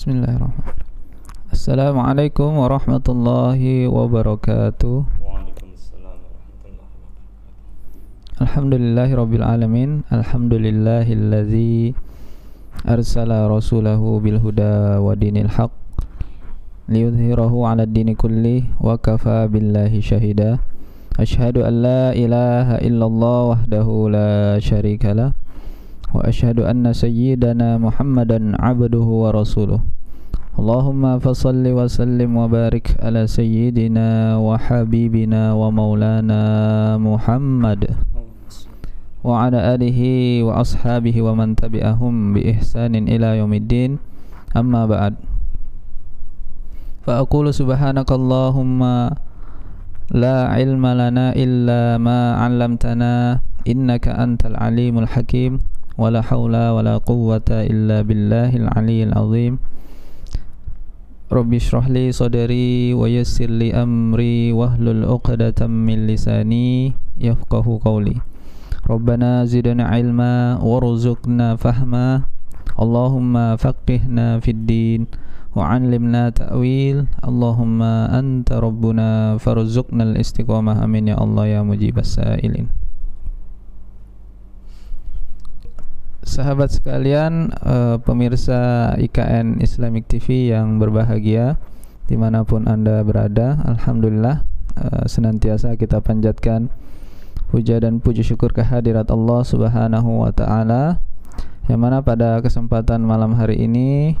Bismillahirrahmanirrahim. Assalamualaikum warahmatullahi wabarakatuh. Waalaikumsalam warahmatullahi wabarakatuh. Alhamdulillahi rabbil alamin. Alhamdulillahilladzi arsala rasulahu bil huda wa dinil haq liyudhhirahu 'ala ad-dini kulli wa kafa billahi syahida. Ashhadu an la ilaha illallah wahdahu la syarika lah wa ashhadu anna sayyidana Muhammadan 'abduhu wa rasuluh. Allahumma fasalli wa sallim wa barik ala sayyidina wa habibina wa maulana Muhammad wa ala alihi wa ashabihi wa man tabi'ahum bi ihsanin ila yaumiddin amma ba'd fa aqulu subhanaka Allahumma la ilma lana illa ma 'allamtana innaka antal alimul hakim wa la haula wa la quwwata illa billahil aliyyil azim. Rabbi shrah li sadri wa yassir li amri wahlul 'uqdatam min lisani yafqahu qawli. Rabbana zidna ilma warzuqna fahma. Allahumma faqihna fid din wa 'allimna ta'wil. Allahumma anta rabbuna farzuqna al-istiqamah amin ya Allah ya mujibas sa'ilin Sahabat sekalian, uh, pemirsa IKN Islamic TV yang berbahagia di mana pun anda berada, alhamdulillah uh, senantiasa kita panjatkan puja dan puji syukur kehadirat Allah Subhanahu Wa Taala, yang mana pada kesempatan malam hari ini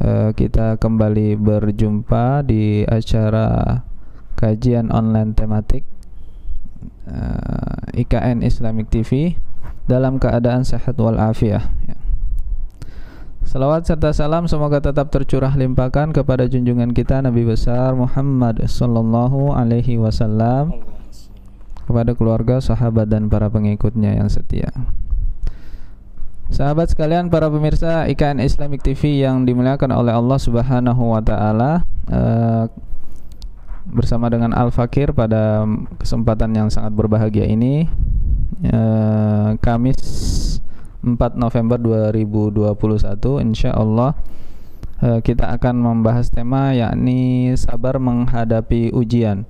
uh, kita kembali berjumpa di acara kajian online tematik IKN Islamic TV dalam keadaan sehat walafiat. ya. Salawat serta salam semoga tetap tercurah limpahkan kepada junjungan kita Nabi besar Muhammad sallallahu alaihi wasallam kepada keluarga, sahabat dan para pengikutnya yang setia. Sahabat sekalian, para pemirsa IKN Islamic TV yang dimuliakan oleh Allah Subhanahu wa taala, eh, bersama dengan Al Fakir pada kesempatan yang sangat berbahagia ini eh, Kamis 4 November 2021 Insya Allah eh, kita akan membahas tema yakni sabar menghadapi ujian.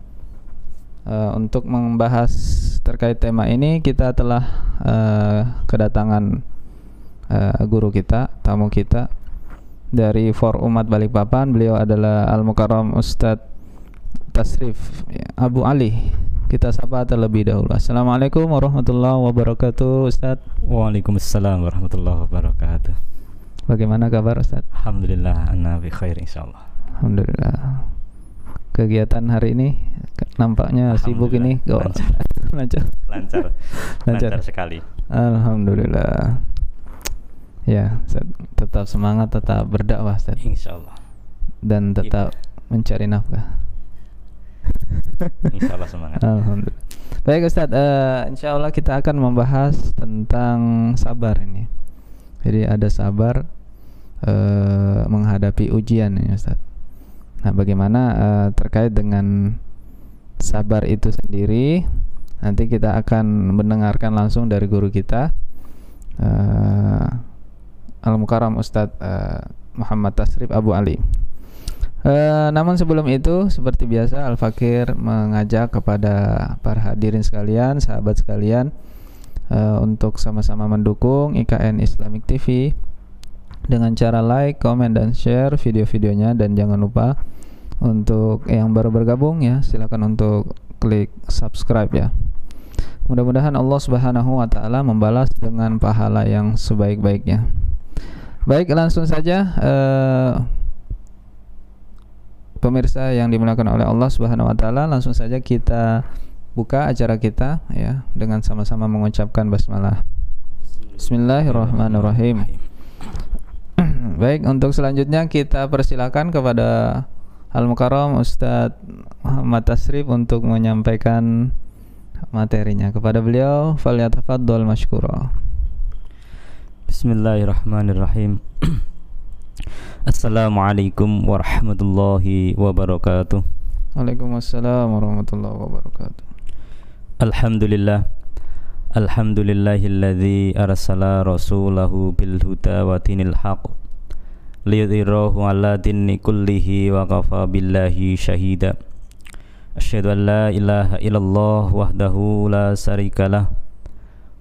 Eh, untuk membahas terkait tema ini kita telah eh, kedatangan eh, guru kita tamu kita dari For Umat Balikpapan. Beliau adalah Al Mukarram Ustadz Tasrif Abu Ali kita sapa terlebih dahulu. Assalamualaikum warahmatullahi wabarakatuh, Ustaz. Waalaikumsalam warahmatullahi wabarakatuh. Bagaimana kabar, Ustaz? Alhamdulillah, anna bi khair insyaallah. Alhamdulillah. Kegiatan hari ini nampaknya sibuk ini Lancar. lancar. Lancar. Lancar. Lancar sekali. Alhamdulillah. Ya, Ustaz, tetap semangat, tetap berdakwah, Ustaz. Insyaallah. Dan tetap mencari nafkah. Insyaallah semangat. Alhamdulillah. Baik Ustadz, uh, insya Allah kita akan membahas tentang sabar ini. Jadi ada sabar uh, menghadapi ujian ini Ustadz. Nah bagaimana uh, terkait dengan sabar itu sendiri, nanti kita akan mendengarkan langsung dari guru kita uh, Al Mukarram Ustadz uh, Muhammad Tasrif Abu Ali. Uh, namun sebelum itu seperti biasa Al Fakir mengajak kepada para hadirin sekalian, sahabat sekalian uh, untuk sama-sama mendukung IKN Islamic TV dengan cara like, comment dan share video-videonya dan jangan lupa untuk yang baru bergabung ya silakan untuk klik subscribe ya. Mudah-mudahan Allah Subhanahu wa taala membalas dengan pahala yang sebaik-baiknya. Baik, langsung saja uh, pemirsa yang dimuliakan oleh Allah Subhanahu wa taala, langsung saja kita buka acara kita ya dengan sama-sama mengucapkan basmalah. Bismillahirrahmanirrahim. Baik, untuk selanjutnya kita persilakan kepada Al Mukarram Ustadz Muhammad Tasrif untuk menyampaikan materinya kepada beliau. Falyatafaddal masykura. Bismillahirrahmanirrahim. Assalamualaikum warahmatullahi wabarakatuh. Waalaikumsalam warahmatullahi wabarakatuh. Alhamdulillah Alhamdulillahilladzi arsala rasulahu bil huda wa dinil haq liyudhirahu ala dinni kullihi wa kafa billahi syahida Asyhadu an la ilaha illallah wahdahu la syarikalah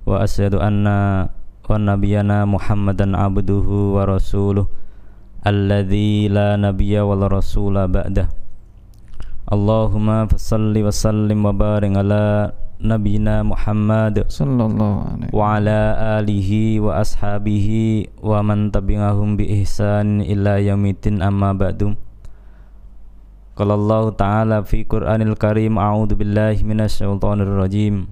wa asyhadu anna wa nabiyyana Muhammadan abduhu wa rasuluh alladzi la nabiyya wal rasula ba'dah Allahumma fassalli wa sallim wa barik ala nabiyina Muhammad sallallahu alaihi wa ala alihi wa ashabihi wa man tabi'ahum bi ihsan ila yaumiddin amma ba'du Qala Allah Ta'ala fi Qur'anil Karim a'udzu billahi minasy syaithanir rajim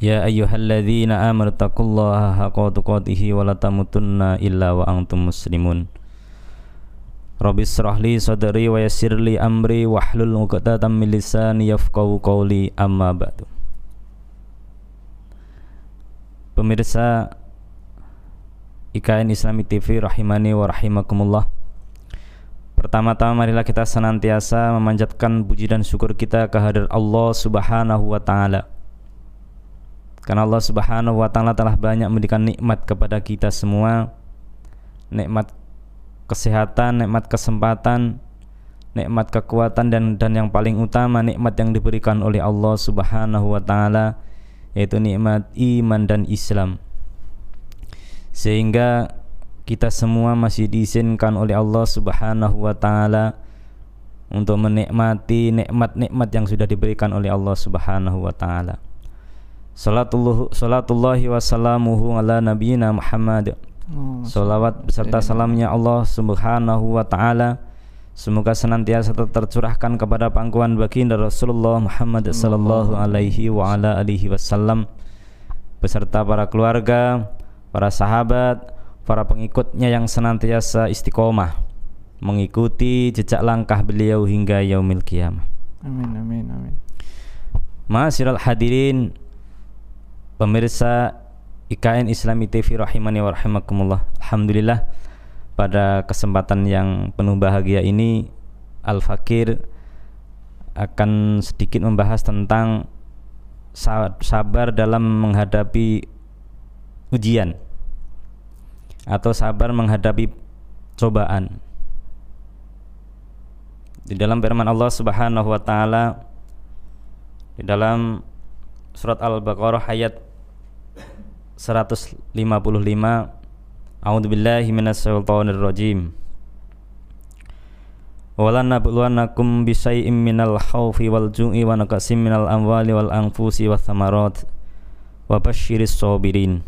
Ya ayyuhalladzina amanu taqullaha haqqa tuqatih wa la tamutunna illa wa antum muslimun Rabbi israh li sadri wa yassir li amri wahlul 'uqdatam min lisani yafqahu qawli amma ba'du. Pemirsa IKN Islami TV rahimani wa rahimakumullah. Pertama-tama marilah kita senantiasa memanjatkan puji dan syukur kita kehadirat Allah Subhanahu wa taala. Karena Allah Subhanahu wa taala telah banyak memberikan nikmat kepada kita semua. Nikmat kesehatan, nikmat kesempatan, nikmat kekuatan dan dan yang paling utama nikmat yang diberikan oleh Allah Subhanahu wa taala yaitu nikmat iman dan Islam. Sehingga kita semua masih diizinkan oleh Allah Subhanahu wa taala untuk menikmati nikmat-nikmat yang sudah diberikan oleh Allah Subhanahu wa taala. Salatullah salatullahi wassalamuhu ala nabiyina Muhammad. Salawat beserta salamnya Allah subhanahu wa ta'ala. Semoga senantiasa tercurahkan kepada pangkuan baginda Rasulullah Muhammad sallallahu alaihi wa ala alihi wasallam. Beserta para keluarga, para sahabat, para pengikutnya yang senantiasa istiqomah mengikuti jejak langkah beliau hingga yaumil qiyamah. Amin amin amin. Ma'asyiral hadirin pemirsa IKN Islami TV rahimani wa rahimakumullah. Alhamdulillah pada kesempatan yang penuh bahagia ini Al Fakir akan sedikit membahas tentang sabar dalam menghadapi ujian atau sabar menghadapi cobaan. Di dalam firman Allah Subhanahu wa taala di dalam surat Al-Baqarah ayat 155 A'udzu billahi minasyaitonir rajim Wala nabluwannakum bisyai'im minal khaufi wal ju'i wa naqsim minal amwali wal anfusi wath thamarat wa basyiris sabirin.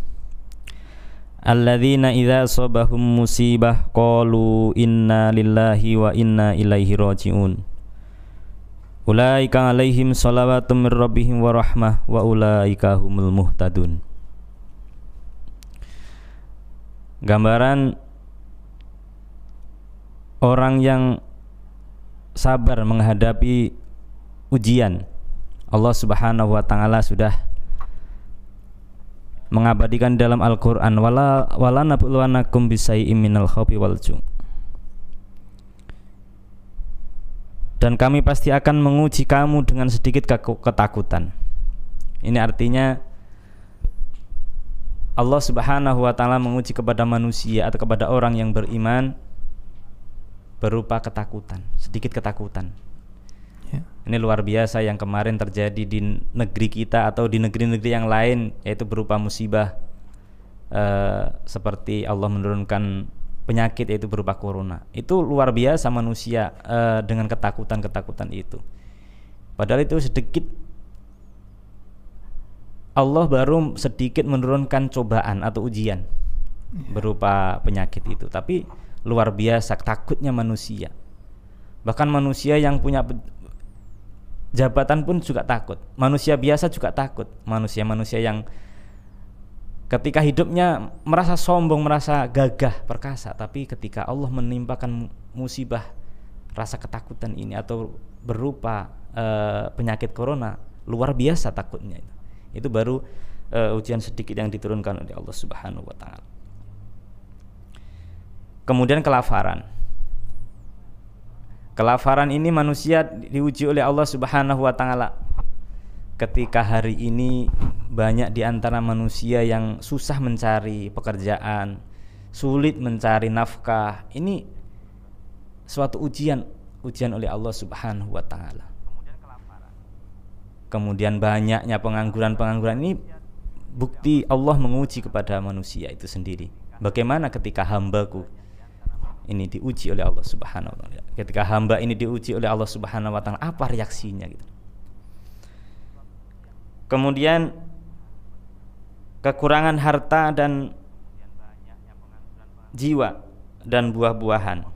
Alladzina idza asabahum musibah qalu inna lillahi wa inna ilaihi raji'un. Ulaika alaihim salawatum mir rabbihim wa rahmah wa ulaika humul muhtadun gambaran orang yang sabar menghadapi ujian Allah Subhanahu wa taala sudah mengabadikan dalam Al-Qur'an wala wala nabluwanakum bisai'im minal wal dan kami pasti akan menguji kamu dengan sedikit ketakutan. Ini artinya Allah Subhanahu wa taala menguji kepada manusia atau kepada orang yang beriman berupa ketakutan, sedikit ketakutan. Ya. Ini luar biasa yang kemarin terjadi di negeri kita atau di negeri-negeri yang lain yaitu berupa musibah uh, seperti Allah menurunkan penyakit yaitu berupa corona. Itu luar biasa manusia uh, dengan ketakutan-ketakutan itu. Padahal itu sedikit Allah baru sedikit menurunkan cobaan atau ujian yeah. berupa penyakit itu. Tapi luar biasa takutnya manusia. Bahkan manusia yang punya jabatan pun juga takut. Manusia biasa juga takut. Manusia-manusia yang ketika hidupnya merasa sombong merasa gagah perkasa. Tapi ketika Allah menimpakan musibah rasa ketakutan ini atau berupa uh, penyakit corona luar biasa takutnya itu itu baru uh, ujian sedikit yang diturunkan oleh Allah Subhanahu wa taala. Kemudian kelaparan. Kelaparan ini manusia diuji oleh Allah Subhanahu wa taala. Ketika hari ini banyak di antara manusia yang susah mencari pekerjaan, sulit mencari nafkah. Ini suatu ujian ujian oleh Allah Subhanahu wa taala. Kemudian banyaknya pengangguran-pengangguran ini bukti Allah menguji kepada manusia itu sendiri. Bagaimana ketika hambaku ini diuji oleh Allah Subhanahu wa taala. Ketika hamba ini diuji oleh Allah Subhanahu wa taala, apa reaksinya gitu. Kemudian kekurangan harta dan jiwa dan buah-buahan.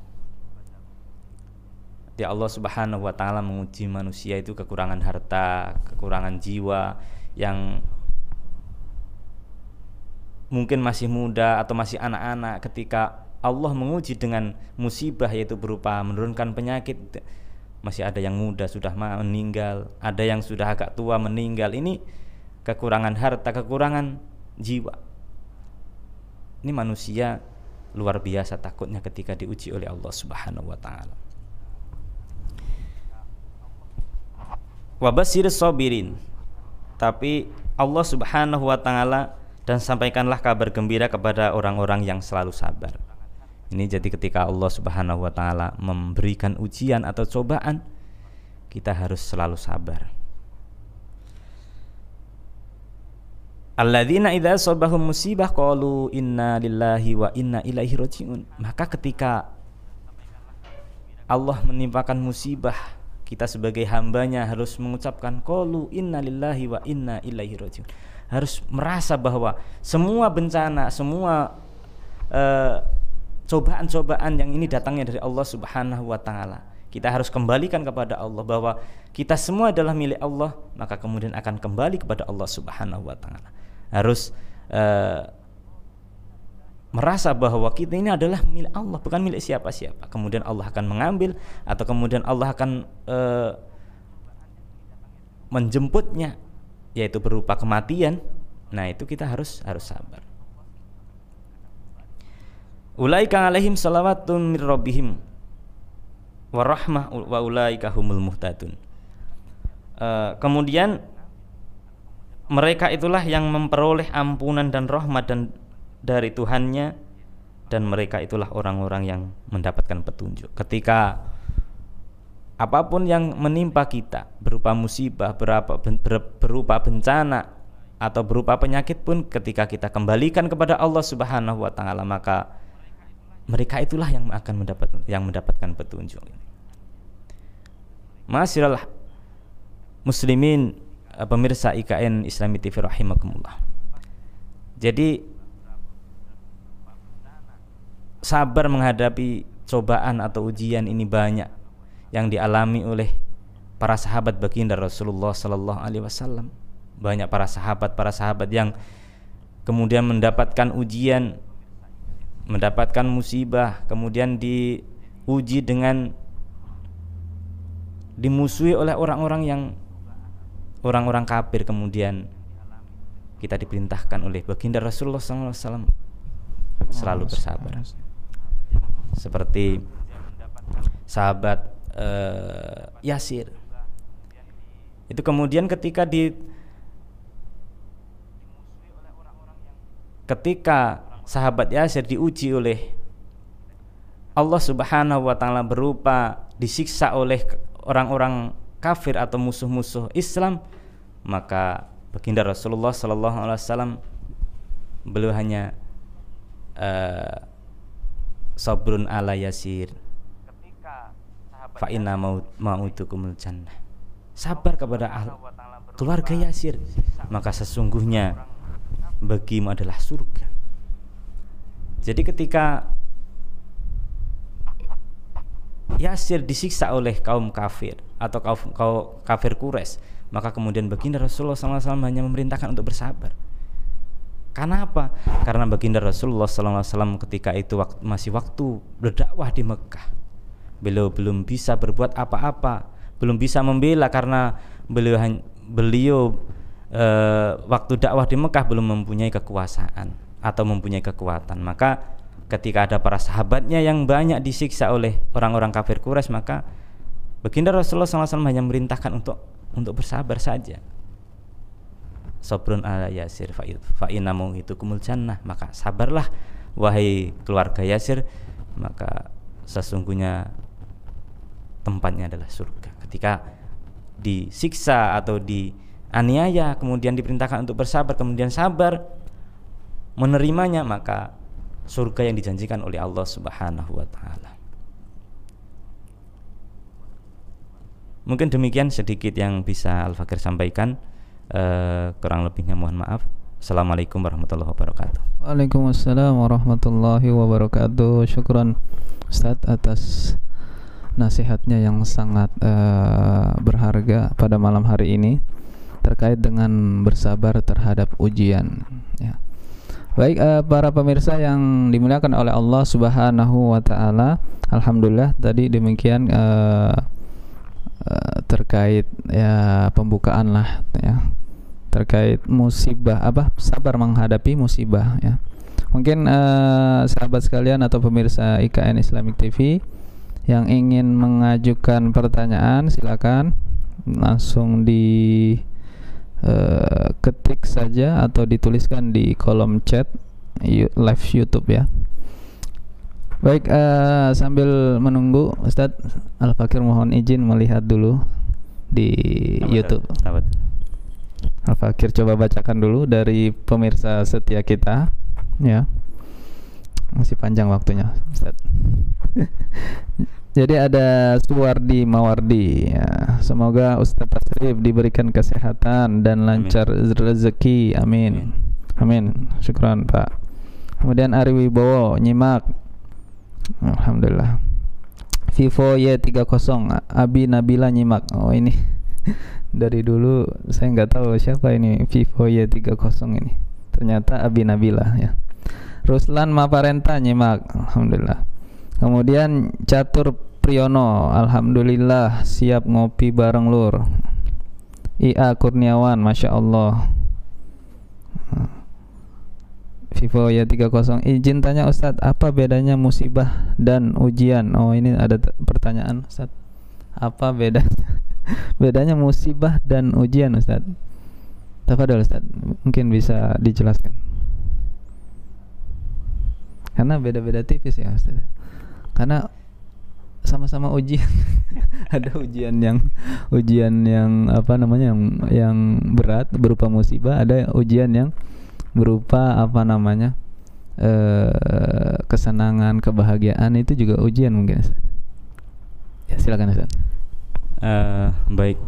Di Allah Subhanahu wa taala menguji manusia itu kekurangan harta, kekurangan jiwa yang mungkin masih muda atau masih anak-anak ketika Allah menguji dengan musibah yaitu berupa menurunkan penyakit masih ada yang muda sudah meninggal, ada yang sudah agak tua meninggal. Ini kekurangan harta, kekurangan jiwa. Ini manusia luar biasa takutnya ketika diuji oleh Allah Subhanahu wa taala. Wabasir sobirin Tapi Allah Subhanahu wa taala dan sampaikanlah kabar gembira kepada orang-orang yang selalu sabar. Ini jadi ketika Allah Subhanahu wa taala memberikan ujian atau cobaan, kita harus selalu sabar. Alladzina idza sabahum musibah qalu inna lillahi wa inna ilaihi rajiun. Maka ketika Allah menimpakan musibah, kita sebagai hambanya harus mengucapkan qalu inna lillahi wa inna ilaihi rajiun. Harus merasa bahwa semua bencana, semua cobaan cobaan-cobaan yang ini datangnya dari Allah Subhanahu wa taala. Kita harus kembalikan kepada Allah bahwa kita semua adalah milik Allah, maka kemudian akan kembali kepada Allah Subhanahu wa taala harus uh, merasa bahwa kita ini adalah milik Allah bukan milik siapa-siapa. Kemudian Allah akan mengambil atau kemudian Allah akan uh, menjemputnya yaitu berupa kematian. Nah itu kita harus harus sabar. Ulaika alaihim salawatun mir rabbihim warahmah wa ulaika humul muhtadun. Uh, kemudian mereka itulah yang memperoleh ampunan dan rahmat dan dari Tuhannya dan mereka itulah orang-orang yang mendapatkan petunjuk. Ketika apa pun yang menimpa kita berupa musibah, berupa, berupa bencana atau berupa penyakit pun ketika kita kembalikan kepada Allah Subhanahu wa taala maka mereka itulah yang akan mendapat yang mendapatkan petunjuk. Masyiral muslimin Eh, pemirsa IKN Islami TV rahimakumullah. Jadi sabar menghadapi cobaan atau ujian ini banyak yang dialami oleh para sahabat baginda Rasulullah sallallahu alaihi wasallam. Banyak para sahabat para sahabat yang kemudian mendapatkan ujian, mendapatkan musibah, kemudian diuji dengan dimusuhi oleh orang-orang yang orang-orang kafir kemudian kita diperintahkan oleh baginda Rasulullah SAW selalu bersabar seperti sahabat uh, Yasir. Itu kemudian ketika di ketika sahabat Yasir diuji oleh Allah Subhanahu wa taala berupa disiksa oleh orang-orang kafir atau musuh-musuh Islam maka baginda Rasulullah Sallallahu Alaihi Wasallam beliau hanya uh, sabrun ala yasir. Fa inna mautukumul jannah. Sabar kepada al keluarga Yasir. maka sesungguhnya bagimu adalah surga. Jadi ketika Yasir disiksa oleh kaum kafir atau kaum, kaum kafir Quraisy maka kemudian baginda Rasulullah SAW hanya memerintahkan untuk bersabar. Karena apa? Karena baginda Rasulullah SAW ketika itu masih waktu berdakwah di Mekah. Beliau belum bisa berbuat apa-apa, belum bisa membela karena beliau beliau e, waktu dakwah di Mekah belum mempunyai kekuasaan atau mempunyai kekuatan. Maka ketika ada para sahabatnya yang banyak disiksa oleh orang-orang kafir Quraisy maka baginda Rasulullah SAW hanya memerintahkan untuk untuk bersabar saja sabrun ala yasir fa inna itu kumul jannah. Maka sabarlah wahai keluarga Yasir. Maka sesungguhnya tempatnya adalah surga. Ketika disiksa atau dianiaya kemudian diperintahkan untuk bersabar kemudian sabar menerimanya maka surga yang dijanjikan oleh Allah Subhanahu wa taala. Mungkin demikian sedikit yang bisa Al Fakir sampaikan. Uh, kurang lebihnya mohon maaf. Assalamualaikum warahmatullahi wabarakatuh. Waalaikumsalam warahmatullahi wabarakatuh. Syukran Ustaz atas nasihatnya yang sangat uh, berharga pada malam hari ini terkait dengan bersabar terhadap ujian. Ya. Baik uh, para pemirsa yang dimuliakan oleh Allah Subhanahu wa taala, alhamdulillah tadi demikian uh, Eh, terkait ya pembukaan lah ya terkait musibah apa sabar menghadapi musibah ya mungkin uh, sahabat sekalian atau pemirsa IKN Islamic TV yang ingin mengajukan pertanyaan silakan langsung di uh, ketik saja atau dituliskan di kolom chat live YouTube ya Baik, uh, sambil menunggu Ustadz Al Fakir mohon izin melihat dulu di apa YouTube. Apa? Al Fakir coba bacakan dulu dari pemirsa setia kita, ya. Masih panjang waktunya, Ustadz. Jadi ada Suwardi Mawardi ya. Semoga Ustadz Tasrif diberikan kesehatan dan lancar Amin. rezeki. Amin. Amin. Syukran Pak. Kemudian Ari Wibowo nyimak Alhamdulillah. Vivo Y30 Abi Nabila nyimak. Oh ini dari dulu saya nggak tahu siapa ini Vivo Y30 ini. Ternyata Abi Nabila ya. Ruslan Maparenta nyimak. Alhamdulillah. Kemudian Catur Priyono, alhamdulillah siap ngopi bareng lur. IA Kurniawan, masya Allah. Vivo ya 30 izin tanya Ustadz apa bedanya musibah dan ujian oh ini ada pertanyaan Ustadz apa bedanya bedanya musibah dan ujian Ustadz Tafadol Ustadz mungkin bisa dijelaskan. Karena beda-beda tipis ya Ustadz karena sama-sama ujian. Ada ujian yang ujian yang apa namanya yang yang berat berupa musibah. Ada ujian yang berupa apa namanya eh, kesenangan kebahagiaan. Itu juga ujian mungkin Ustaz. ya silakan Ustaz. Uh, baik.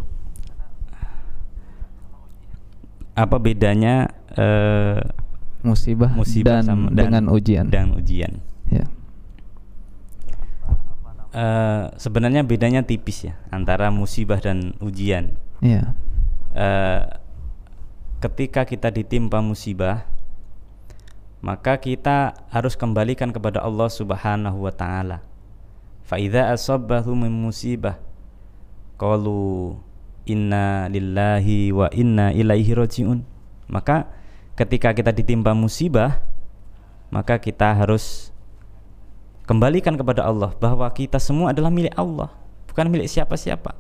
Apa bedanya uh, musibah, musibah dan, sama, dan dengan ujian? dan ujian? Ya. Uh, sebenarnya bedanya tipis ya antara musibah dan ujian. Ya. Uh, ketika kita ditimpa musibah maka kita harus kembalikan kepada Allah Subhanahu wa taala. Fa idza asabbahu min musibah qalu inna lillahi wa inna ilaihi rajiun. Maka ketika kita ditimpa musibah maka kita harus kembalikan kepada Allah bahwa kita semua adalah milik Allah, bukan milik siapa-siapa.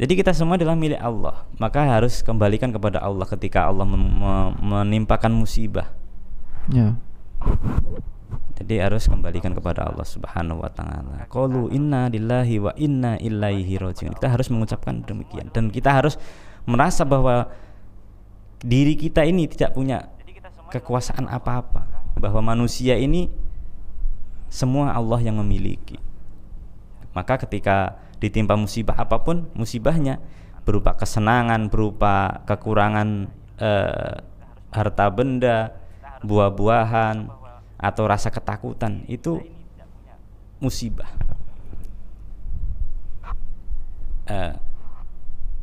Jadi kita semua adalah milik Allah, maka harus kembalikan kepada Allah ketika Allah menimpakan musibah. Ya. Jadi harus kembalikan kepada Allah Subhanahu wa taala. Qalu inna lillahi wa inna ilaihi rajiun. Kita harus mengucapkan demikian dan kita harus merasa bahwa diri kita ini tidak punya kekuasaan apa-apa, bahwa manusia ini semua Allah yang memiliki. Maka ketika ditimpa musibah apa pun musibahnya berupa kesenangan berupa kekurangan eh, harta benda buah-buahan atau rasa ketakutan itu musibah eh,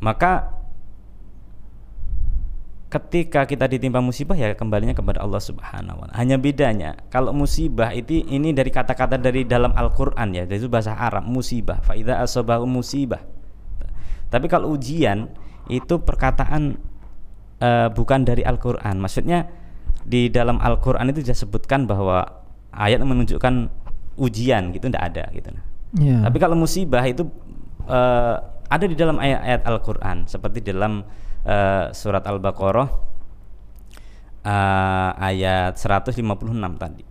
maka ketika kita ditimpa musibah ya kembalinya kepada Allah Subhanahu wa taala. Hanya bedanya kalau musibah itu ini dari kata-kata dari dalam Al-Qur'an ya, itu bahasa Arab musibah. Fa idza asabahu musibah. Tapi kalau ujian itu perkataan uh, bukan dari Al-Qur'an. Maksudnya di dalam Al-Qur'an itu disebutkan bahwa ayat menunjukkan ujian gitu tidak ada gitu. Yeah. Tapi kalau musibah itu uh, ada di dalam ayat-ayat Al-Qur'an seperti dalam uh, surat Al-Baqarah uh, ayat 156 tadi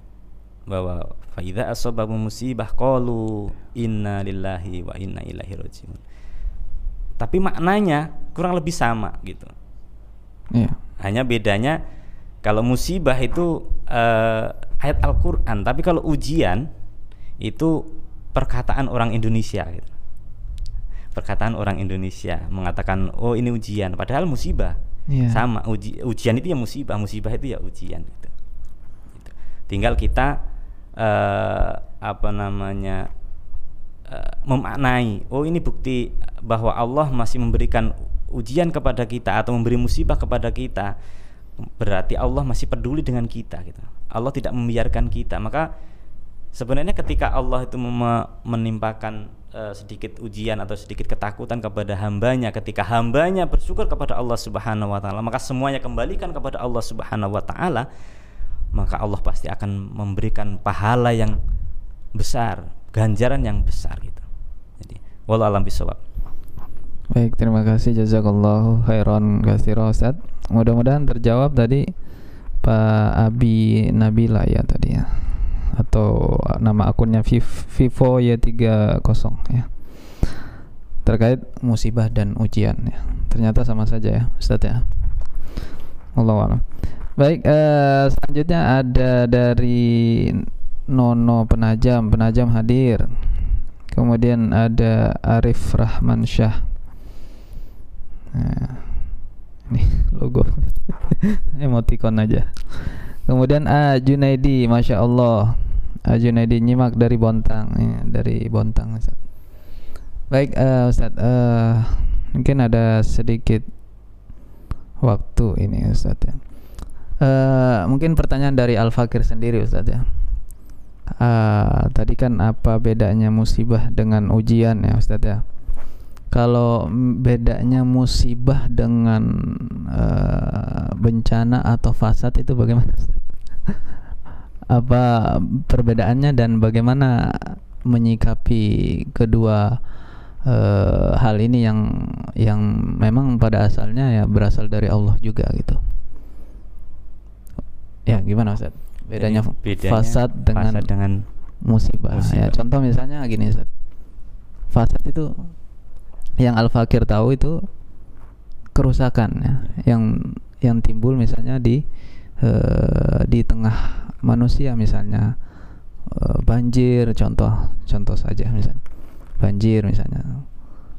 bahwa faida asobabu musibah qalu inna lillahi wa inna ilaihi rajiun. Tapi maknanya kurang lebih sama gitu. Iya. Hanya bedanya kalau musibah itu uh, ayat Al-Qur'an, tapi kalau ujian itu perkataan orang Indonesia gitu. Perkataan orang Indonesia mengatakan oh ini ujian padahal musibah. Iya. Sama uji, ujian itu ya musibah, musibah itu ya ujian gitu. Gitu. Tinggal kita uh, apa namanya uh, memaknai oh ini bukti bahwa Allah masih memberikan ujian kepada kita atau memberi musibah kepada kita berarti Allah masih peduli dengan kita gitu. Allah tidak membiarkan kita. Maka sebenarnya ketika Allah itu menimpakan uh, sedikit ujian atau sedikit ketakutan kepada hambanya ketika hambanya bersyukur kepada Allah Subhanahu wa taala, maka semuanya kembalikan kepada Allah Subhanahu wa taala, maka Allah pasti akan memberikan pahala yang besar, ganjaran yang besar gitu. Jadi, wallahu alam bisawab. Baik, terima kasih jazakallahu khairan katsira Ustaz. Mudah-mudahan terjawab tadi Pak Abi Nabila ya tadi ya. Atau nama akunnya Vivo Y30 ya. Terkait musibah dan ujian ya. Ternyata sama saja ya, Ustaz ya. Allah alam. Baik, eh, selanjutnya ada dari Nono Penajam, Penajam hadir. Kemudian ada Arif Rahman Syah nah, ini logo. Emoticon aja. Kemudian A Junaidi Masya Allah. A Junaidi nyimak dari Bontang. Ya, dari Bontang Ustaz. baik uh, Ustaz uh, mungkin ada sedikit waktu ini Ustaz ya. Uh, mungkin pertanyaan dari Al Fakir sendiri Ustaz ya. Uh, tadi kan apa bedanya musibah dengan ujian ya Ustaz ya kalau bedanya musibah dengan uh, bencana atau fasad itu bagaimana? Apa perbedaannya dan bagaimana menyikapi kedua uh, hal ini yang yang memang pada asalnya ya berasal dari Allah juga gitu. Ya, gimana Ustaz? Bedanya, bedanya fasad dengan fasad dengan musibah. Ya, musibah. Ya, contoh misalnya gini Ustaz. Fasad itu yang Al Fakir tahu itu kerusakan ya. Yang yang timbul misalnya di uh, di tengah manusia misalnya. Uh, banjir contoh contoh saja misalnya. Banjir misalnya.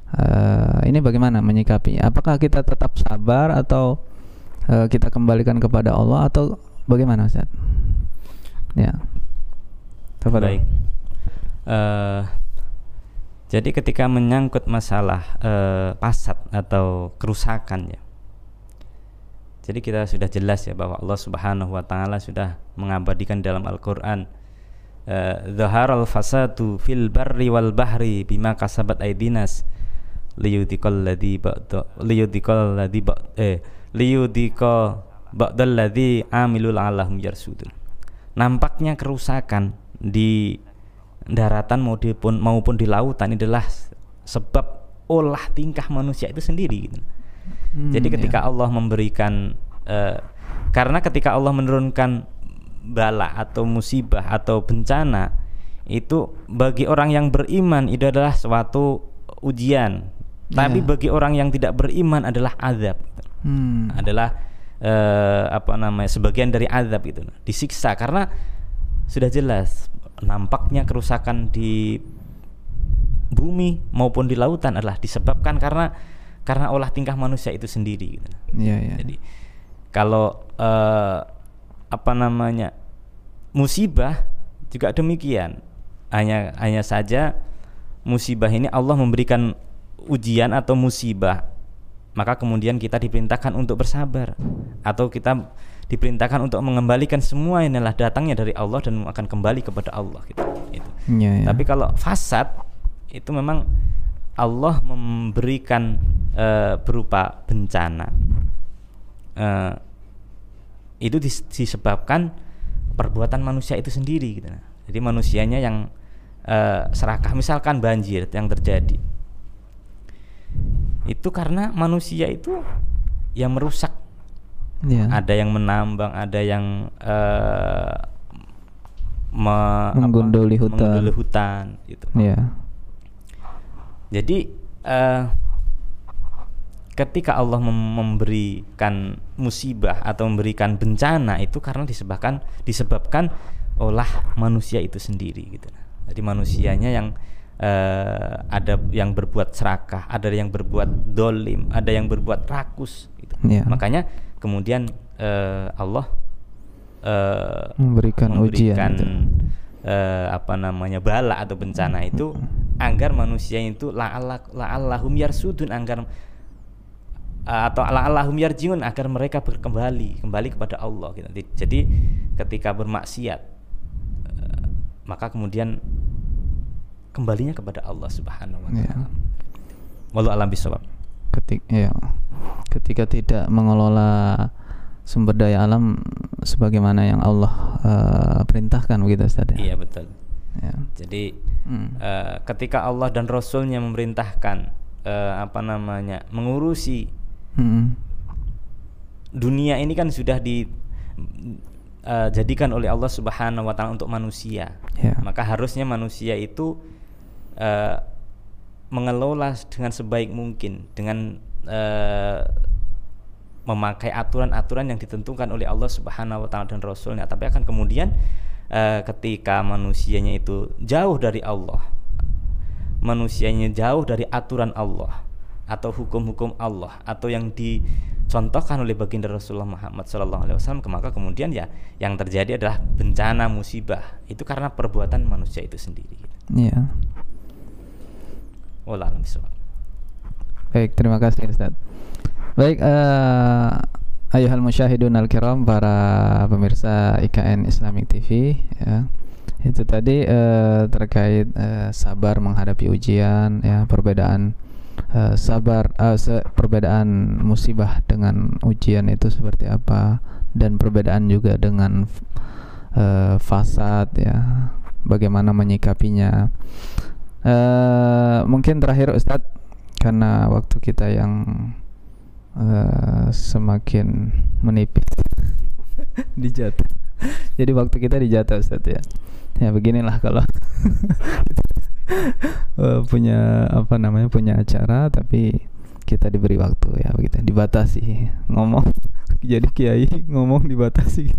Uh, ini bagaimana menyikapi? Apakah kita tetap sabar atau uh, kita kembalikan kepada Allah atau bagaimana Ustaz? Ya. Baik. Uh, jadi ketika menyangkut masalah eh, pasat atau kerusakan ya. Jadi kita sudah jelas ya bahwa Allah Subhanahu wa taala sudah mengabadikan dalam Al-Qur'an al eh, fasadu fil barri wal bahri bima kasabat aidinas liyudikal ladzi ba'da liyudikal ladzi eh liyudika ba'dal ladzi amilul alahum yarsudun. Nampaknya kerusakan di daratan maupun maupun di lautan adalah sebab olah tingkah manusia itu sendiri gitu. Hmm, Jadi ketika ya. Allah memberikan uh, karena ketika Allah menurunkan bala atau musibah atau bencana itu bagi orang yang beriman itu adalah suatu ujian. Tapi ya. bagi orang yang tidak beriman adalah azab. Hmm. Adalah uh, apa namanya sebagian dari azab itu disiksa karena sudah jelas nampaknya kerusakan di bumi maupun di lautan adalah disebabkan karena karena olah tingkah manusia itu sendiri gitu. Ya, ya. Jadi kalau uh, apa namanya musibah juga demikian. Hanya hanya saja musibah ini Allah memberikan ujian atau musibah maka kemudian kita diperintahkan untuk bersabar atau kita diperintahkan untuk mengembalikan semua inilah datangnya dari Allah dan akan kembali kepada Allah gitu. Itu. Ya, ya. Tapi kalau fasad itu memang Allah memberikan uh, berupa bencana. Uh, itu disebabkan perbuatan manusia itu sendiri gitu. Jadi manusianya yang uh, serakah misalkan banjir yang terjadi. Itu karena manusia itu yang merusak Iya. ada yang menambang, ada yang eh, me- apa, Menggunduli hutan. menggunduli hutan, gitu. Iya. Jadi eh, ketika Allah mem- memberikan musibah atau memberikan bencana itu karena disebabkan disebabkan olah manusia itu sendiri gitu. Jadi manusianya yang eh, ada yang berbuat serakah, ada yang berbuat dolim, ada yang berbuat rakus. Gitu. Iya. Makanya kemudian eh, Allah eh, Memberikan ujian memberikan gitu. eh, apa namanya bala atau bencana itu agar manusia itu la'alla la'allahum yarsudun agar atau la'allahum yarjiun agar mereka berkembali kembali kepada Allah gitu. Di- Jadi ketika bermaksiat maka kemudian kembalinya kepada Allah Subhanahu wa Iya. taala. Wallahu alam bisawab. Ketik, ya. Ketika tidak mengelola sumber daya alam sebagaimana yang Allah eh, perintahkan begitu Ustaz ya. Iya betul. Ya. Jadi Hmm. eh, ketika Allah dan Rasulnya memerintahkan eh, apa namanya mengurusi Hmm. dunia ini kan sudah di eh, jadikan oleh Allah Subhanahu wa taala untuk manusia. Ya. Maka harusnya manusia itu eh, mengelola dengan sebaik mungkin dengan eh, memakai aturan-aturan yang ditentukan oleh Allah Subhanahu wa taala dan Rasulnya. Tapi akan kemudian eh, ketika manusianya itu jauh dari Allah, manusianya jauh dari aturan Allah atau hukum-hukum Allah atau yang dicontohkan oleh baginda Rasulullah Muhammad Wasallam, maka kemudian ya yang terjadi adalah bencana musibah itu karena perbuatan manusia itu sendiri. Iya. Wallahu a'lam. Baik, terima kasih Ustaz. Baik, eh ayuhal musyahidun al-kiram para pemirsa IKN Islamic TV ya. Itu tadi eh, terkait eh, sabar menghadapi ujian ya, perbedaan eh, sabar se- perbedaan musibah dengan ujian itu seperti apa dan perbedaan juga dengan eh, fasad ya. Bagaimana menyikapinya. Eh mungkin terakhir Ustadz karena waktu kita yang eh, semakin menipis dijatuh. Jadi waktu kita dijatuh Ustadz ya. Ya beginilah kalau eh, punya apa namanya punya acara tapi kita diberi waktu ya begitu. Dibatasi ngomong. Jadi kiai ngomong dibatasi.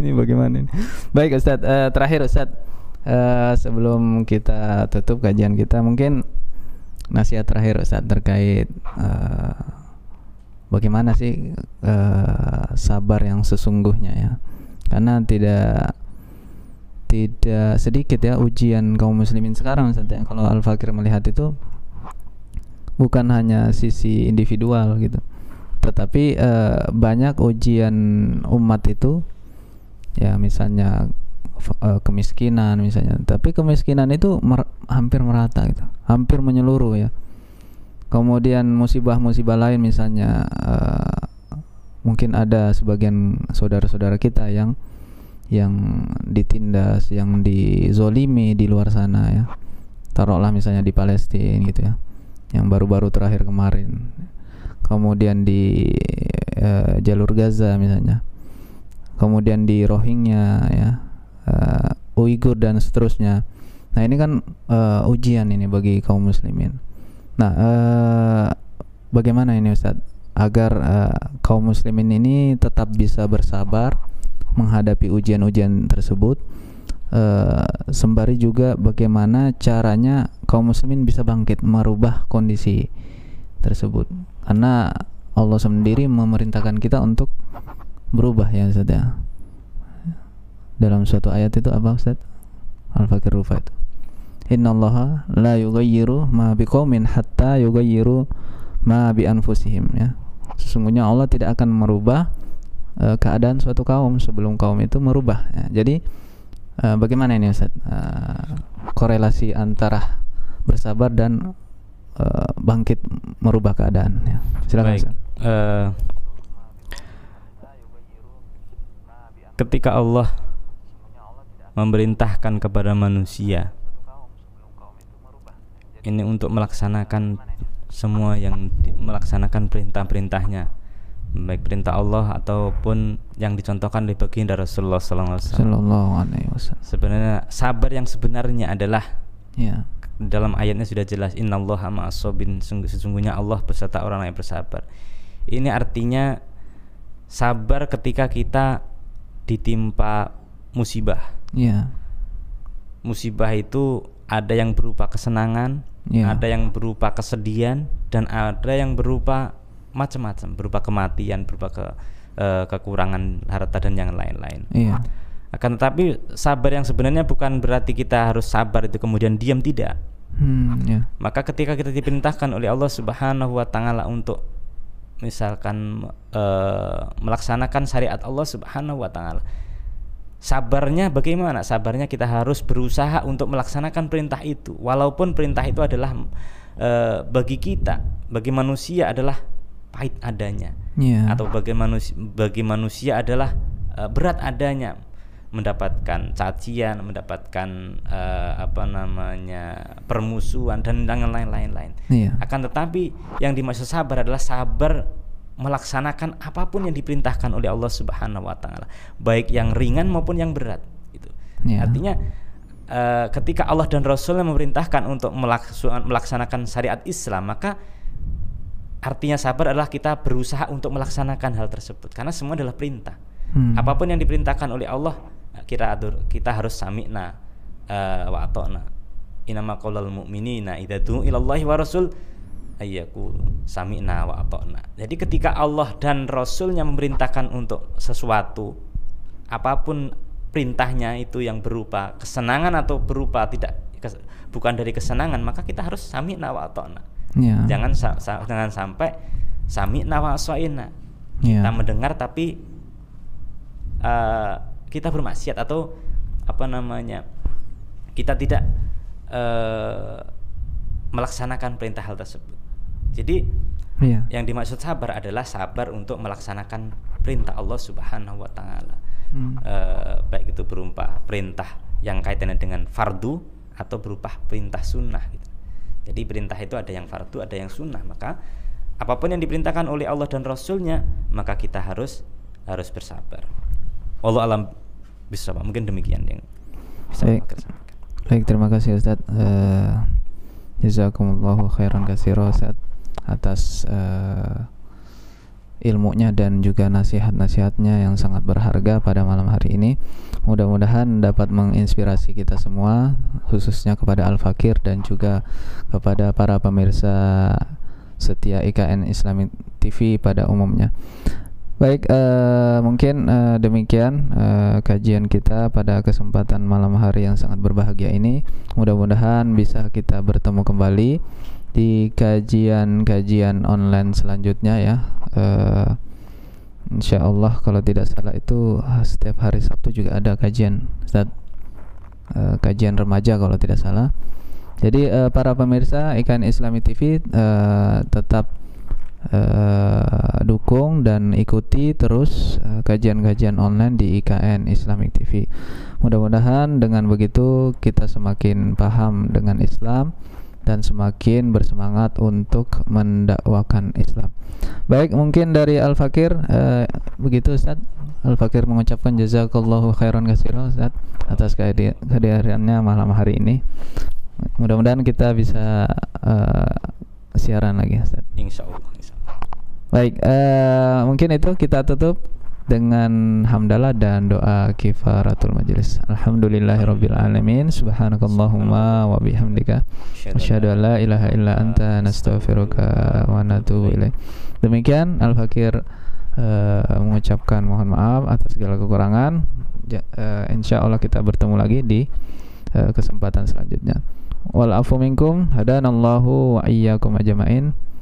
Ini bagaimana ini? Baik Ustadz. Eh, terakhir Ustadz eh, sebelum kita tutup kajian kita mungkin nasihat terakhir Ustadz terkait eh, bagaimana sih eh, sabar yang sesungguhnya ya karena tidak tidak sedikit ya ujian kaum muslimin sekarang Ustadz ya. kalau Al Fakir melihat itu bukan hanya sisi individual gitu tetapi eh, banyak ujian umat itu ya misalnya eh, kemiskinan misalnya. Tapi kemiskinan itu mer- hampir merata gitu. Hampir menyeluruh ya. Kemudian musibah-musibah lain misalnya eh, mungkin ada sebagian saudara-saudara kita yang yang ditindas yang dizolimi di luar sana ya. Taruhlah misalnya di Palestina gitu ya. Yang baru-baru terakhir kemarin. Kemudian di eh, jalur Gaza misalnya. Kemudian di Rohingya ya Uighur dan seterusnya. Nah ini kan eh, ujian ini bagi kaum muslimin. Nah eh, bagaimana ini Ustadz agar eh, kaum muslimin ini tetap bisa bersabar menghadapi ujian-ujian tersebut eh, sembari juga bagaimana caranya kaum muslimin bisa bangkit merubah kondisi tersebut. Karena Allah sendiri memerintahkan kita untuk berubah ya Ustaz ya dalam suatu ayat itu apa Ustaz Al-Fakir Rufa itu Innallaha la yughayyiru ma biqaumin hatta yughayyiru ma bi anfusihim ya sesungguhnya Allah tidak akan merubah eh, keadaan suatu kaum sebelum kaum itu merubah ya. jadi eh, bagaimana ini Ustaz Eh, korelasi antara bersabar dan eh, bangkit merubah keadaan ya silakan Baik. Ustaz. eh, ketika Allah memerintahkan kepada manusia ini untuk melaksanakan semua yang di- melaksanakan perintah-perintahnya baik perintah Allah ataupun yang dicontohkan oleh baginda Rasulullah. Sallallahu alaihi wasallam. Sebenarnya sabar yang sebenarnya adalah Ya. dalam ayatnya sudah jelas innallaha ma'asobin sesungguhnya Allah beserta orang yang bersabar. Ini artinya sabar ketika kita ditimpa musibah. Ya. Musibah itu ada yang berupa kesenangan, Ya. ada yang berupa kesedihan dan ada yang berupa macam-macam, berupa kematian, berupa ke eh, kekurangan harta dan yang lain-lain. Iya. Akan tetapi sabar yang sebenarnya bukan berarti kita harus sabar itu kemudian diam tidak. Hmm, ya. Maka ketika kita diperintahkan oleh Allah Subhanahu wa taala untuk misalkan eh, melaksanakan syariat Allah Subhanahu wa taala. Sabarnya bagaimana? Sabarnya kita harus berusaha untuk melaksanakan perintah itu walaupun perintah itu adalah eh, bagi kita, bagi manusia adalah pahit adanya Iya. atau bagi manusia bagi manusia adalah eh, berat adanya mendapatkan cacian, mendapatkan eh, apa namanya permusuhan dan lain-lain lain. Iya. Akan tetapi yang dimaksud sabar adalah sabar melaksanakan apa pun yang diperintahkan oleh Allah Subhanahu wa taala, baik yang ringan maupun yang berat itu. Iya. Artinya eh, ketika Allah dan Rasulnya memerintahkan untuk melaksanakan syariat Islam, maka artinya sabar adalah kita berusaha untuk melaksanakan hal tersebut karena semua adalah perintah. Hmm. Apa pun yang diperintahkan oleh Allah, kita kita harus sami'na eh, wa ata'na. Inama qaulal mu'minina idza du'u ilallahi wa rasul ayyaku sami'na wa ata'na. Jadi ketika Allah dan Rasulnya memerintahkan untuk sesuatu apa pun perintahnya itu yang berupa kesenangan atau berupa tidak kes- bukan dari kesenangan maka kita harus sami'na wa ata'na. Iya. Jangan sa- sa- jangan sampai sami'na wa aswa'ina. Iya. Kita mendengar tapi eh, kita bermaksiat atau apa namanya? Kita tidak eh, melaksanakan perintah hal tersebut. Jadi Iya. yang dimaksud sabar adalah sabar untuk melaksanakan perintah Allah Subhanahu wa taala. Hmm. Eh, baik itu berupa perintah yang kaitannya dengan fardu atau berupa perintah sunnah gitu. Jadi perintah itu ada yang fardu, ada yang sunnah. Maka apa pun yang diperintahkan oleh Allah dan Rasulnya, maka kita harus harus bersabar. Allah alam bisa mungkin demikian yang bisa Baik. Baik, terima kasih Ustaz. Eh, jazakumullahu khairan katsira Ustaz atas eh, ilmunya dan juga nasihat-nasihatnya yang sangat berharga pada malam hari ini. Mudah-mudahan dapat menginspirasi kita semua khususnya kepada Al Fakir dan juga kepada para pemirsa setia IKN Islamic TV pada umumnya. Baik, eh, mungkin eh, demikian eh, kajian kita pada kesempatan malam hari yang sangat berbahagia ini. Mudah-mudahan bisa kita bertemu kembali di kajian-kajian online selanjutnya ya. Eh, Insya Allah kalau tidak salah itu ah, setiap hari Sabtu juga ada kajian, Ustaz. Eh, kajian remaja kalau tidak salah. Jadi eh, para pemirsa IKN Islami TV eh, tetap eh, dukung dan ikuti terus eh, kajian-kajian online di IKN Islamic TV. Mudah-mudahan dengan begitu kita semakin paham dengan Islam dan semakin bersemangat untuk mendakwakan Islam. Baik, mungkin dari Al Fakir eh, begitu Ustaz. Al Fakir mengucapkan jazakallahu khairan katsiran Ustaz atas kehadi- kehadirannya malam hari ini. Mudah-mudahan kita bisa eh, siaran lagi Ustaz. Insya Allah. Insya Allah. Baik, eh, mungkin itu kita tutup dengan hamdalah dan doa kifaratul majelis. Alhamdulillahirabbil alamin. Subhanakallahumma wa bihamdika asyhadu an la ilaha illa anta nastaghfiruka wa natubu ilaik. Demikian Al Fakir eh, mengucapkan mohon maaf atas segala kekurangan. Ja, eh, insya Allah kita bertemu lagi di eh, kesempatan selanjutnya. Wal afu minkum hadanallahu wa iyyakum ajmain.